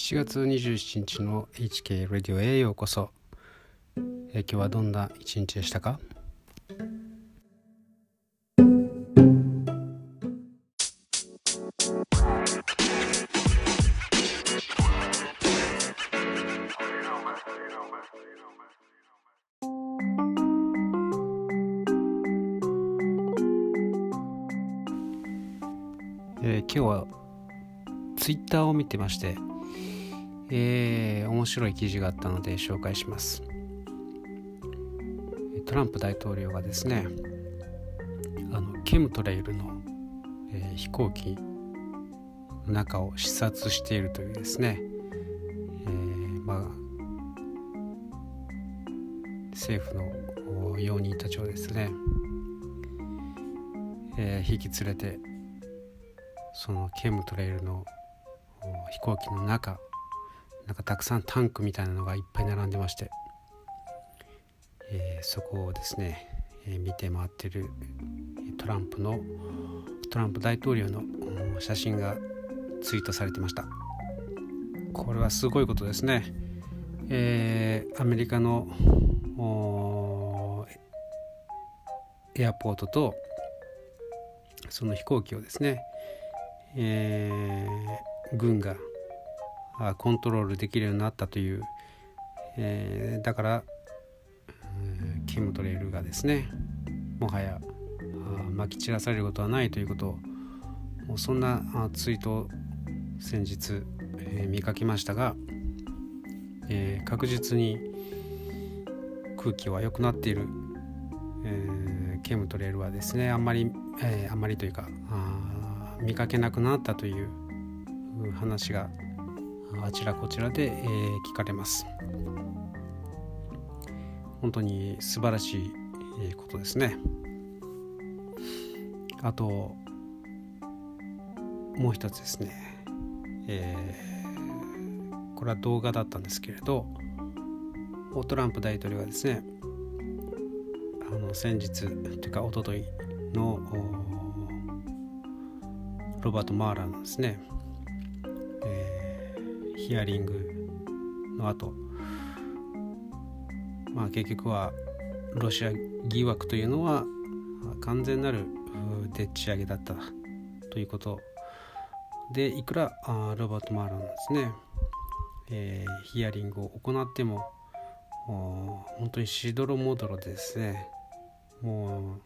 7月27日の HK ラディオへようこそ、え今日はどんな一日でしたか？え、今日はツイッターを見てましてえー、面白い記事があったので紹介します。トランプ大統領がですねあのケムトレイルの、えー、飛行機の中を視察しているというですね、えー、まあ政府の容認たちをですね、えー、引き連れてそのケムトレイルの飛行機の中なんかたくさんタンクみたいなのがいっぱい並んでまして、えー、そこをですね、えー、見て回ってるトランプのトランプ大統領の写真がツイートされてました。これはすごいことですね、えー、アメリカのエアポートとその飛行機をですね、えー、軍がコントロールできるようになったという、えー、だから、キムトレイルがですねもはやまき散らされることはないということをそんなツイートを先日、えー、見かけましたが、えー、確実に空気は良くなっている、えー、ケムトレイルはですねあんまり、えー、あんまりというか見かけなくなったという話があちらこちらで、え、聞かれます。本当に素晴らしいことですね。あともう一つですね、えー、これは動画だったんですけれどトランプ大統領がですねあの先日というか一昨日のロバート・マーラーのですねヒアリングの後。まあ結局はロシア疑惑というのは完全なるでっち上げだった。ということ。でいくらロバート・マーランですね、えー、ヒアリングを行っても本当にしどろもどろでですね。もう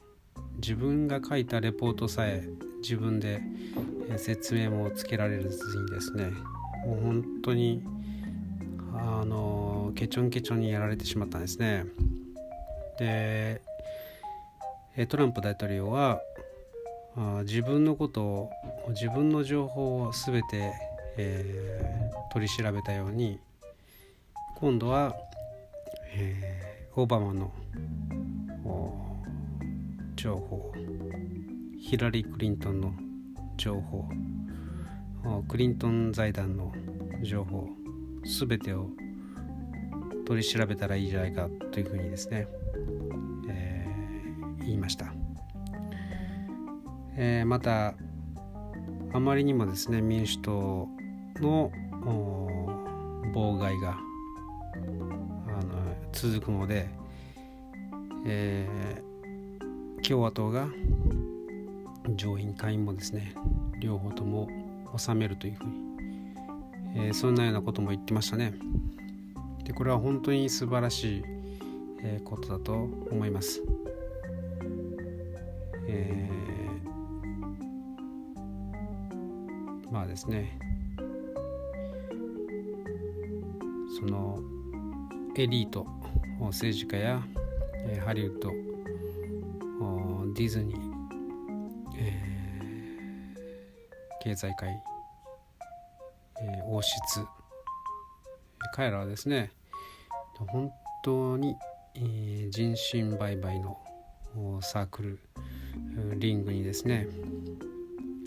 自分が書いたレポートさえ自分で説明もつけられずにですねもう本当にあのケチョンケチョンにやられてしまったんですね。でトランプ大統領は自分のことを自分の情報を全て、えー、取り調べたように今度は、えー、オバマの情報。ヒラリー・クリントンの情報。クリントン財団の情報。全てを取り調べたらいいじゃないかというふうにですね、えー、言いました、えー、またあまりにもですね民主党の妨害があの続くので、えー、共和党が上院下院もですね両方とも収めるというふうに、えー、そんなようなことも言ってましたね。でこれは本当に素晴らしい、えー、ことだと思います。えー、まあですねそのエリート政治家や、ハリウッドディズニー、えー経済界、えー、王室彼らはですね本当に、えー、人身売買のサークルリングにですね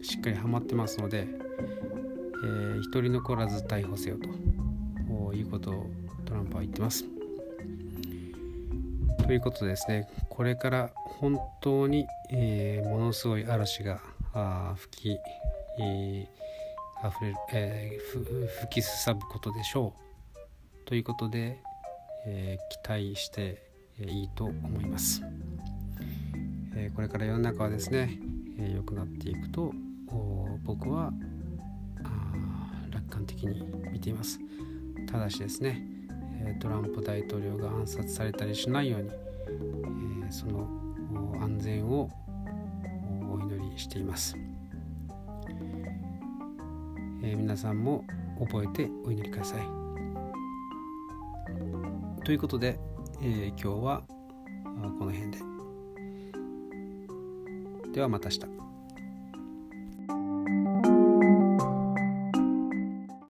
しっかりはまってますので、えー、一人残らず逮捕せよということをトランプは言ってます。ということですねこれから本当に、えー、ものすごい嵐が吹きあふれる、えー、吹きすさぶことでしょう。ということで、え、期待していいと思います、え、これから世の中はですね良、えー、くなっていくと僕は楽観的に見ています。ただしですねトランプ大統領が暗殺されたりしないように、えその安全をお祈りしています、え皆さんも覚えてお祈りください。ということで、え今日はこの辺で。ではまた明日。